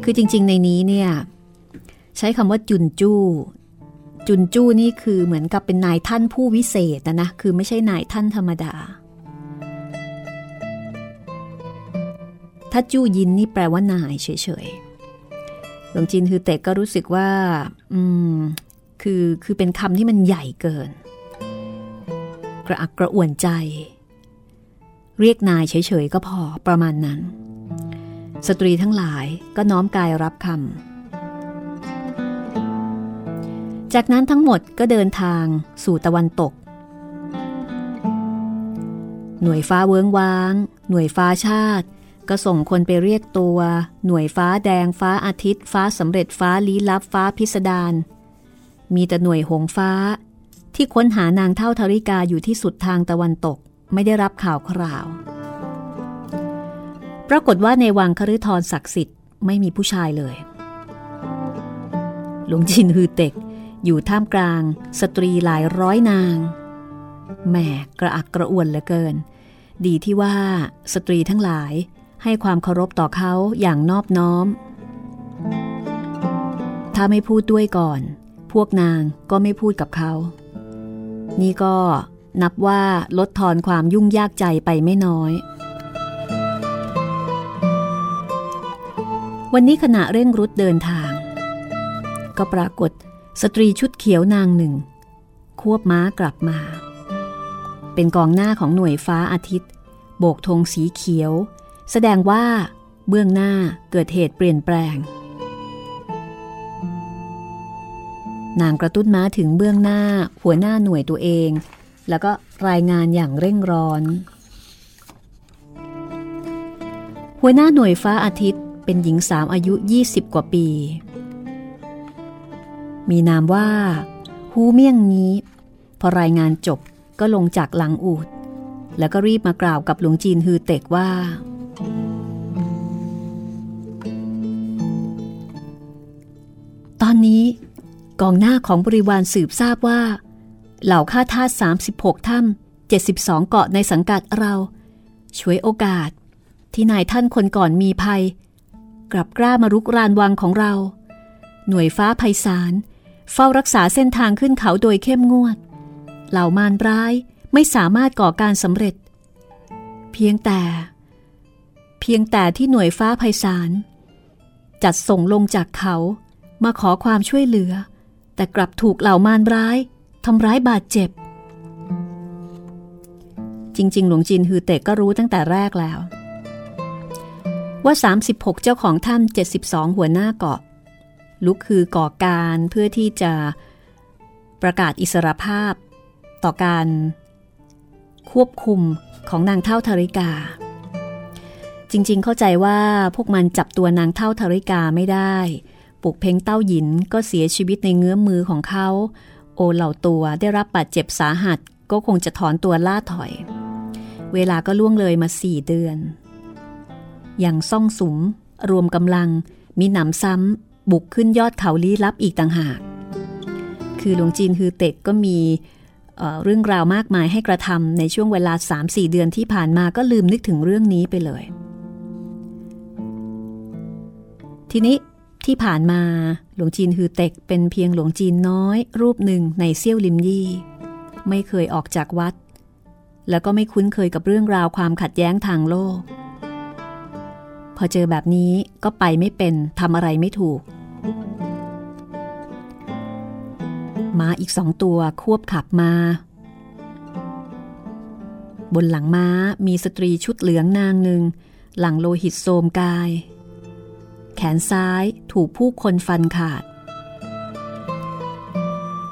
คือจริง ๆ ในนี้เนี่ยใช้คำว่าจุนจู้จุนจู้นี่คือเหมือนกับเป็นนายท่านผู้วิเศษนะนะคือไม่ใช่นายท่านธรรมดา ถ้าจู้ยินนี่แปลว่านายเฉยๆหลวงจินคือเตะก็รู้สึกว่า อืม คือคือเป็นคำที่มันใหญ่เกิน กระอักกระอ่วนใจ เรียกนายเฉยๆก็พอประมาณนั้น สตรีทั้งหลายก็น้อมกายรับคำ จากนั้นทั้งหมดก็เดินทางสู่ตะวันตก หน่วยฟ้าเวิ้งว้าง หน่วยฟ้าชาติ ก็ส่งคนไปเรียกตัว หน่วยฟ้าแดงฟ้าอาทิตย์ ฟ้าสำเร็จฟ้าลี้ลับฟ้าพิสดารมีแต่หน่วยหงฟ้า ที่ค้นหานางเท่าธาริกาอยู่ที่สุดทางตะวันตกไม่ได้รับข่าวคราว ปรากฏว่าในวังคฤทรศักดิ์สิทธิ์ไม่มีผู้ชายเลย หลวงจินฮือเต็ก อยู่ท่ามกลาง สตรีหลายร้อยนางแหมกระอักกระอ่วนเหลือเกิน ดีที่ว่าสตรีทั้งหลายให้ความเคารพต่อเขาอย่างนอบน้อม ถ้าไม่พูดด้วยก่อน พวกนางก็ไม่พูดกับเขา นี่ก็นับว่าลดทอนความยุ่งยากใจไปไม่น้อย วันนี้ขณะเร่งรุดเดินทาง ก็ปรากฏสตรีชุดเขียวนางหนึ่ง ควบม้ากลับมา เป็นกองหน้าของหน่วยฟ้าอาทิตย์ โบกธงสีเขียว แสดงว่าเบื้องหน้าเกิดเหตุเปลี่ยนแปลง นางกระตุ้นม้าถึงเบื้องหน้าหัวหน้าหน่วยตัวเอง แล้วก็รายงานอย่างเร่งร้อน หัวหน้าหน่วยฟ้าอาทิตย์ เป็นหญิงสาวอายุ 20 กว่าปี มีนามว่า ฮูเมี่ยงนี้ พอรายงานจบก็ลงจากหลังอูด แล้วก็รีบมากล่าวกับหลวงจีนฮือเต็กว่า ตอนนี้กองหน้าของบริวารสืบทราบว่า เหล่าข้าทาส36 ถ้ำ72 เกาะในสังกัดเรา ช่วยโอกาสที่นายท่านคนก่อนมีภัย กลับกล้ามารุกรานวังของเรา หน่วยฟ้าภัยสาร เฝ้ารักษาเส้นทางขึ้นเขาโดยเข้มงวด เหล่ามารร้ายไม่สามารถก่อการสำเร็จ เพียงแต่ เพียงแต่ที่หน่วยฟ้าภัยสาร จัดส่งลงจากเขามาขอความช่วยเหลือ แต่กลับถูกเหล่ามารร้ายทำร้ายบาดเจ็บ จริง ๆ หลวงจินฮือเตกก็รู้ตั้งแต่แรกแล้ว ว่า 36 เจ้าของถ้ำ72 หัวหน้าเกาะ ลุกคือก่อการเพื่อที่จะประกาศอิสรภาพ ต่อการควบคุมของนางเท่าธริกา จริงๆเข้าใจว่าพวกมันจับตัวนางเท่าธริกาไม่ได้ปุกเพ่งเต้าหยินก็เสียชีวิตในเงื้อมมือของเขา โอเหล่าตัวได้รับบาดเจ็บสาหัสก็คงจะถอนตัวล่าถอย เวลาก็ล่วงเลยมาสี่เดือน ย่างซ่องสุม รวมกำลัง มีหนำซ้ำ บุกขึ้นยอดเขาลี้ลับอีกต่างหาก คือหลวงจีนฮือเต็กก็มีเเรื่องราวมากมายให้กระทำในช่วงเวลา 3-4 เดือนที่ผ่านมาก็ลืมนึกถึงเรื่องนี้ไปเลย ทีนี้ที่ผ่านมาหลวงจีนฮือเต็กเป็นเพียงหลวงจีนน้อย รูปหนึ่งในเซี่ยวลิมยี่ ไม่เคยออกจากวัด แล้วก็ไม่คุ้นเคยกับเรื่องราวความขัดแย้งทางโลก อเจอแบบนี้ก็ไปไม่เป็นทำอะไรไม่ถูกม้าอีกสองตัวควบขับมา บนหลังม้ามีสตรีชุดเหลืองนางหนึ่ง หลังโลหิตโสมกาย แขนซ้ายถูกผู้คนฟันขาด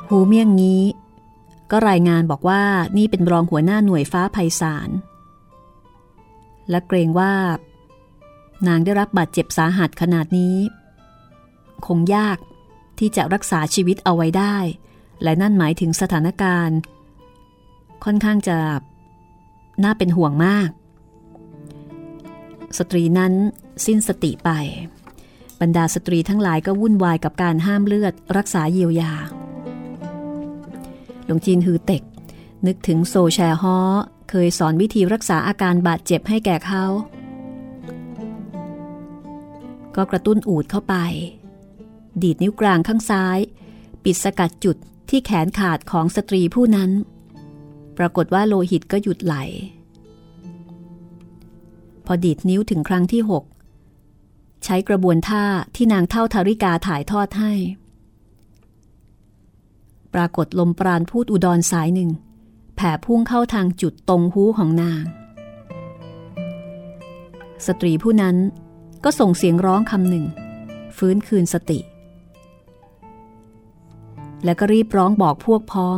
หูเมี่ยงงี้ ก็รายงานบอกว่านี่เป็นรองหัวหน้าหน่วยฟ้าภัยสาร และเกรงว่า นางได้รับบาดเจ็บสาหัสขนาดนี้ คงยากที่จะรักษาชีวิตเอาไว้ได้ และนั่นหมายถึงสถานการณ์ ค่อนข้างจะน่าเป็นห่วงมาก สตรีนั้นสิ้นสติไป บรรดาสตรีทั้งหลายก็วุ่นวายกับการห้ามเลือดรักษาเยียวยา หลวงจีนฮือเต็ก นึกถึงโซแชฮอเคยสอนวิธีรักษาอาการบาดเจ็บให้แก่เขา ก็กระตุ้นอูดเข้าไป ดีดนิ้วกลางข้างซ้าย ปิดสกัดจุดที่แขนขาดของสตรีผู้นั้น ปรากฏว่าโลหิตก็หยุดไหล พอดีดนิ้วถึงครั้งที่หกใช้กระบวนท่าที่นางเท่าธาริกาถ่ายทอดให้ ปรากฏลมปราณพูดอุดรสายหนึ่ง แผ่พุ่งเข้าทางจุดตรงหูของนาง สตรีผู้นั้น ก็ส่งเสียงร้องคำหนึ่ง ฟื้นคืนสติ แล้วก็รีบร้องบอกพวกพ้อง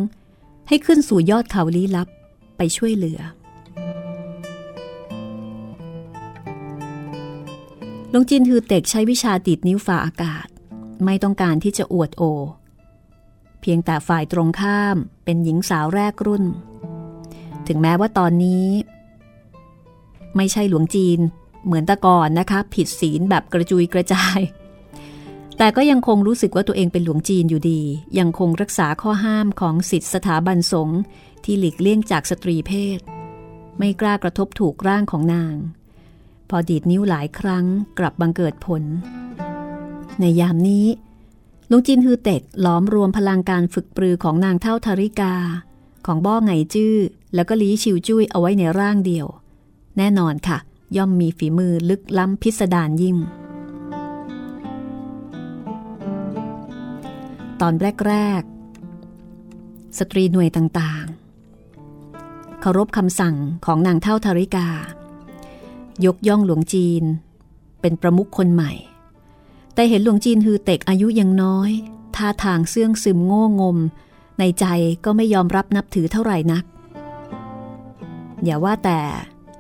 ให้ขึ้นสู่ยอดเขาลี้ลับไปช่วยเหลือลงจินฮือเต็กใช้วิชาติดนิ้วฝ่าอากาศ ไม่ต้องการที่จะอวดโอ เพียงแต่ฝ่ายตรงข้ามเป็นหญิงสาวแรกรุ่น ถึงแม้ว่าตอนนี้ ไม่ใช่หลวงจีน เหมือนตะก่อนนะคะ ผิดศีลแบบกระจุยกระจาย แต่ก็ยังคงรู้สึกว่าตัวเองเป็นหลวงจีนอยู่ดี ยังคงรักษาข้อห้ามของสิทธิสถาบันสงฆ์ที่หลีกเลี่ยงจากสตรีเพศ ไม่กล้ากระทบถูกร่างของนาง พอดีดนิ้วหลายครั้งกลับบังเกิดผล ในยามนี้ลุงจินฮือเต็กล้อมรวมพลังการฝึกปรือของนางเท่าธาริกา ของบ้อไงจื้อ แล้วก็ลีชิวจุ้ยเอาไว้ในร่างเดียว แน่นอนค่ะ ย่อมมีฝีมือลึกล้ำพิสดารยิ่ง ตอนแรก ๆ สตรีหน่วยต่างๆ เคารพคำสั่งของนางเท่าธาริกา ยกย่องหลวงจีน เป็นประมุขคนใหม่ แต่เห็นหลวงจีนฮือเต็กอายุยังน้อย ท่าทางเสื่องซึมโง่งม ในใจก็ไม่ยอมรับนับถือเท่าไหร่นัก อย่าว่าแต่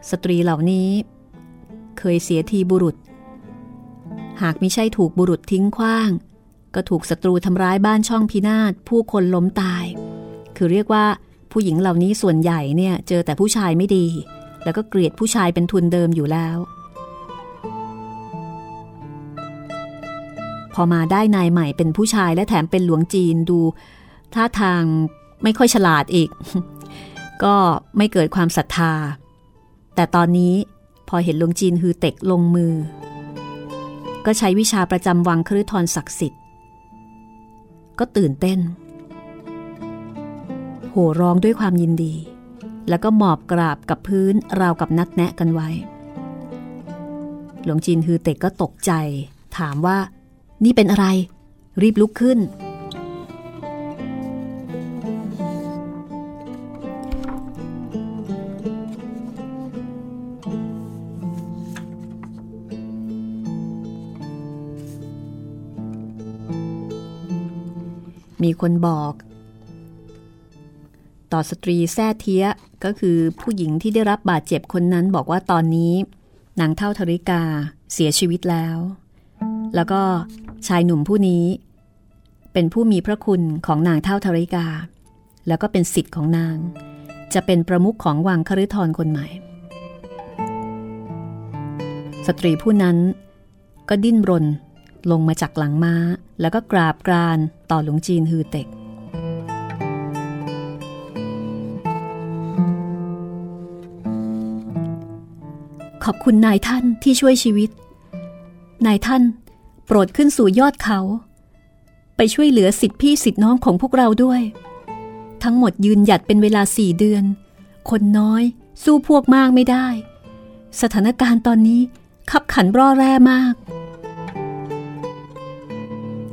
สตรีเหล่านี้ เคยเสียทีบุรุษ หากม่ใช่ถูกบุรุษทิ้งขว้าง ก็ถูกศัตรูทำร้ายบ้านช่องพินาศผู้คนล้มตาย คือเรียกว่าผู้หญิงเหล่านี้ส่วนใหญ่เนี่ยเจอแต่ผู้ชายไม่ดี แล้วก็เกลียดผู้ชายเป็นทุนเดิมอยู่แล้ว พอมาได้นายใหม่เป็นผู้ชายและแถมเป็นหลวงจีนดูท่าทางไม่ค่อยฉลาดอีก ก็ไม่เกิดความศรัทธา แต่ตอนนี้ พอเห็นหลวงจีนฮือเต็กลงมือ ก็ใช้วิชาประจำวังครือทรศักดิ์สิทธิ์ ก็ตื่นเต้น โห่ร้องด้วยความยินดี แล้วก็หมอบกราบกับพื้นราวกับนัดแนะกันไว้ หลวงจีนฮือเต็กก็ตกใจ ถามว่า นี่เป็นอะไร รีบลุกขึ้น มีคนบอก ต่อสตรีแท้เทียก็คือผู้หญิงที่ได้รับบาดเจ็บคนนั้นบอกว่าตอนนี้นางเท่าธริกาเสียชีวิตแล้ว แล้วก็ชายหนุ่มผู้นี้ เป็นผู้มีพระคุณของนางเท่าธริกา แล้วก็เป็นสิทธิ์ของนาง จะเป็นประมุขของวังคฤทรคนใหม่ สตรีผู้นั้นก็ดิ้นรน ลงมาจากหลังม้า แล้วก็กราบกรานต่อหลวงจีนฮือเต็ก ขอบคุณนายท่านที่ช่วยชีวิต นายท่าน โปรดขึ้นสู่ยอดเขา ไปช่วยเหลือสิทธิพี่สิทธิน้องของพวกเราด้วย ทั้งหมดยืนหยัดเป็นเวลาสี่เดือน คนน้อยสู้พวกมากไม่ได้ สถานการณ์ตอนนี้ขับขันร่อแร่มาก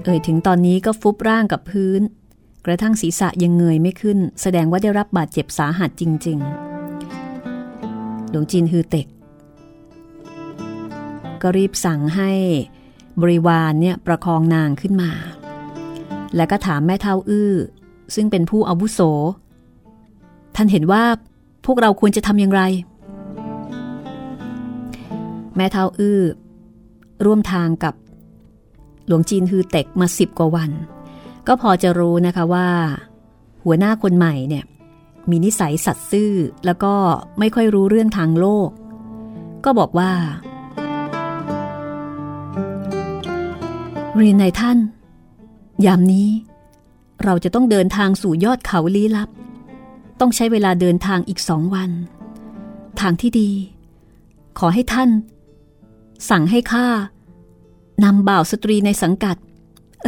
เอ่ยถึงตอนนี้ก็ฟุบร่างกับพื้น กระทั่งศีรษะยังเงยไม่ขึ้น แสดงว่าได้รับบาดเจ็บสาหัสจริง ๆ หลวงจีนฮือเต็ก ก็รีบสั่งให้บริวารเนี่ยประคองนางขึ้นมา แล้วก็ถามแม่เท่าอื้อ ซึ่งเป็นผู้อาวุโส ท่านเห็นว่าพวกเราควรจะทำอย่างไร แม่เท่าอื้อ ร่วมทางกับ หลวงจีนฮือเต็กมาสิบกว่าวัน ก็พอจะรู้นะคะว่า หัวหน้าคนใหม่เนี่ยมีนิสัยสัตซ์ซื่อแล้วก็ไม่ค่อยรู้เรื่องทางโลก ก็บอกว่า เรียนนายท่าน ยามนี้ เราจะต้องเดินทางสู่ยอดเขาลี้ลับ ต้องใช้เวลาเดินทางอีกสองวัน ทางที่ดี ขอให้ท่าน สั่งให้ข้า นำบ่าวสตรีในสังกัด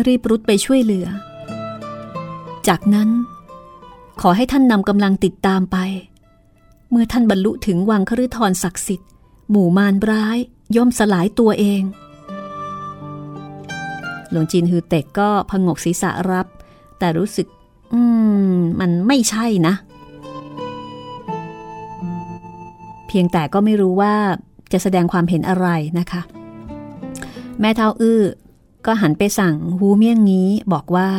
รีบรุดไปช่วยเหลือ จากนั้น ขอให้ท่านนำกำลังติดตามไป เมื่อท่านบรรลุถึงวังคฤทรศักดิ์สิทธิ์ หมู่มารร้ายย่อมสลายตัวเอง หลวงจีนฮือเต็กก็พงกศีรษะรับ แต่รู้สึก อืม มันไม่ใช่นะ เพียงแต่ก็ไม่รู้ว่าจะแสดงความเห็นอะไรนะคะ แม่เท่าอื้อ ก็หันไปสั่งฮูเมี่ยงงี้บอกว่า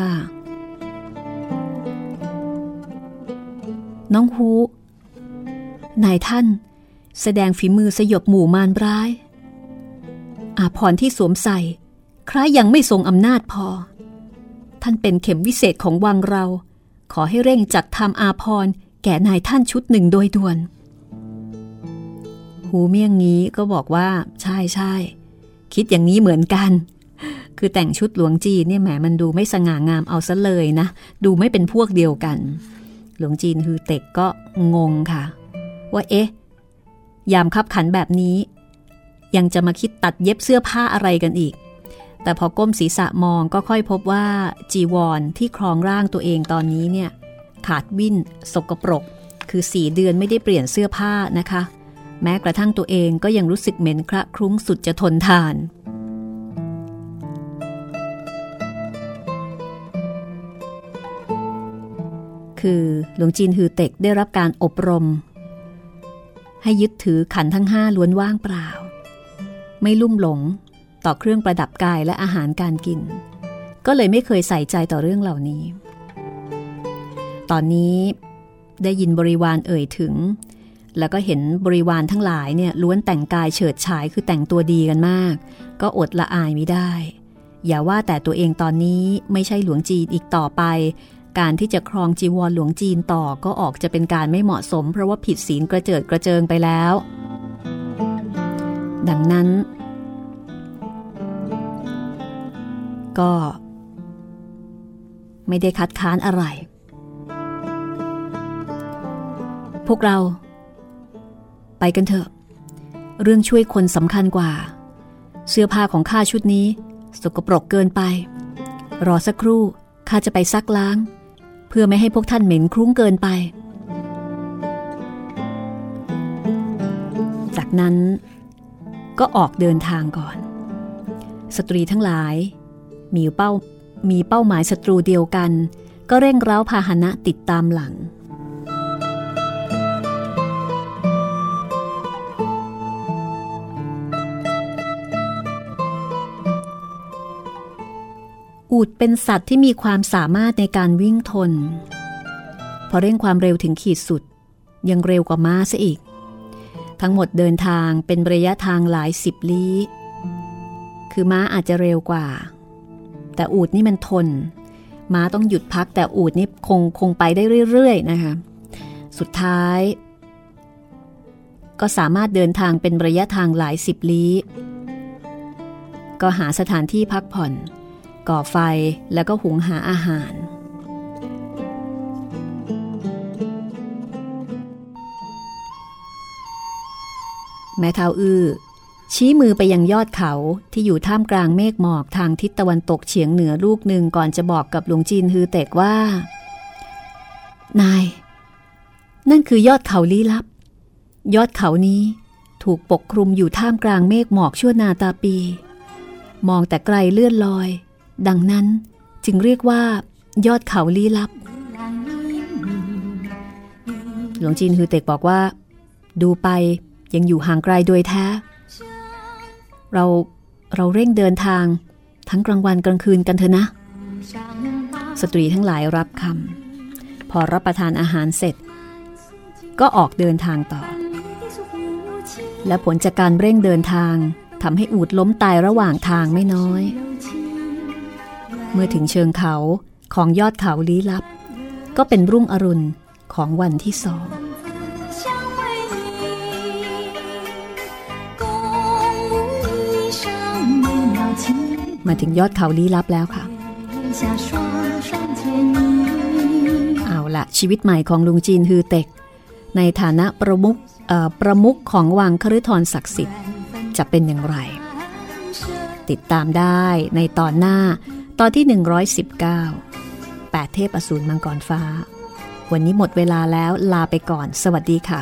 น้องฮูนายท่าน แสดงฝีมือสยบหมู่มารร้าย อาพรที่สวมใส่ คล้ายยังไม่ทรงอำนาจพอ ท่านเป็นเข็มวิเศษของวังเรา ขอให้เร่งจัดทำอาพรแก่นายท่านชุดหนึ่งโดยด่วน หูเมี่ยงนี้ก็บอกว่า ใช่ใช่ คิดอย่างนี้เหมือนกัน คือแต่งชุดหลวงจีนเนี่ยแหมมันดูไม่สง่างามเอาซะเลยนะ ดูไม่เป็นพวกเดียวกัน หลวงจีนฮือเต็กก็งงค่ะ ว่าเอ๊ะ ยามคับขันแบบนี้ ยังจะมาคิดตัดเย็บเสื้อผ้าอะไรกันอีก แต่พอก้มศีรษะมองก็ค่อยพบว่าจีวรที่ครองร่างตัวเองตอนนี้เนี่ย ขาดวิ่นสกปรก คือสี่เดือนไม่ได้เปลี่ยนเสื้อผ้านะคะ แม้กระทั่งตัวเองก็ยังรู้สึกเหม็นคระครุ้งสุดจะทนทาน คือหลวงจีนฮือเต็กได้รับการอบรม ให้ยึดถือขันทั้งห้าล้วนว่างเปล่า ไม่ลุ่มหลงต่อเครื่องประดับกายและอาหารการกิน ก็เลยไม่เคยใส่ใจต่อเรื่องเหล่านี้ ตอนนี้ได้ยินบริวารเอ่ยถึง แล้วก็เห็นบริวารทั้งหลายเนี่ยล้วนแต่งกายเฉิดฉายคือแต่งตัวดีกันมาก ก็อดละอายไม่ได้ อย่าว่าแต่ตัวเองตอนนี้ไม่ใช่หลวงจีนอีกต่อไป การที่จะครองจีวรหลวงจีนต่อก็ออกจะเป็นการไม่เหมาะสม เพราะว่าผิดศีลกระเจิดกระเจิงไปแล้ว ดังนั้น ก็ ไม่ได้คัดค้านอะไร พวกเรา ไปกันเถอะ เรื่องช่วยคนสำคัญกว่า เสื้อผ้าของข้าชุดนี้ สกปรกเกินไป รอสักครู่ข้าจะไปซักล้าง เพื่อไม่ให้พวกท่านเหม็นคลุ้งเกินไป จากนั้นก็ออกเดินทางก่อน สตรีทั้งหลาย มีเป้ามีเป้าหมายศัตรูเดียวกัน ก็เร่งเร้าพาหนะติดตามหลัง อูดเป็นสัตว์ที่มีความสามารถในการวิ่งทน พอเร่งความเร็วถึงขีดสุด ยังเร็วกว่าม้าซะอีก ทั้งหมดเดินทางเป็นระยะทางหลายสิบลี้คือม้าอาจจะเร็วกว่า แต่อูดนี่มันทน ม้าต้องหยุดพักแต่อูดนี่คงคงไปได้เรื่อยๆนะคะ สุดท้าย ก็สามารถเดินทางเป็นระยะทางหลายสิบลี้ ก็หาสถานที่พักผ่อน ก่อไฟแล้วก็หุงหาอาหาร แม่เท้าอื้อชี้มือไปยังยอดเขาที่อยู่ท่ามกลางเมฆหมอกทางทิศตะวันตกเฉียงเหนือลูกหนึ่งก่อนจะบอกกับหลวงจีนฮือเตกว่า นาย นั่นคือยอดเขาลี้ลับ ยอดเขานี้ถูกปกคลุมอยู่ท่ามกลางเมฆหมอกชั่วนาตาปี มองแต่ไกลเลื่อนลอย ดังนั้นจึงเรียกว่า ยอดเขาลี้ลับ หลวงจีนฮือเตกบอกว่า ดูไปยังอยู่ห่างไกลโดยแท้ เราเราเร่งเดินทางทั้งกลางวันกลางคืนกันเถอะนะ สตรีทั้งหลายรับคำพอรับประทานอาหารเสร็จ ก็ออกเดินทางต่อ และผลจากการเร่งเดินทางทำให้อูดล้มตายระหว่างทางไม่น้อย เมื่อถึงเชิงเขาของยอดเขาลี้ลับ ก็เป็นรุ่งอรุณของวันที่สองมาถึงยอดเขาลี้ลับแล้วค่ะ เอาละชีวิตใหม่ของลุงจีนฮือเต็ก ในฐานะประมุขประมุขของวังคฤทรศักดิ์สิทธิ์จะเป็นอย่างไร ติดตามได้ในตอนหน้า ตอนที่ 119 8 เทพอสูรมังกรฟ้า วันนี้หมดเวลาแล้วลาไปก่อน สวัสดีค่ะ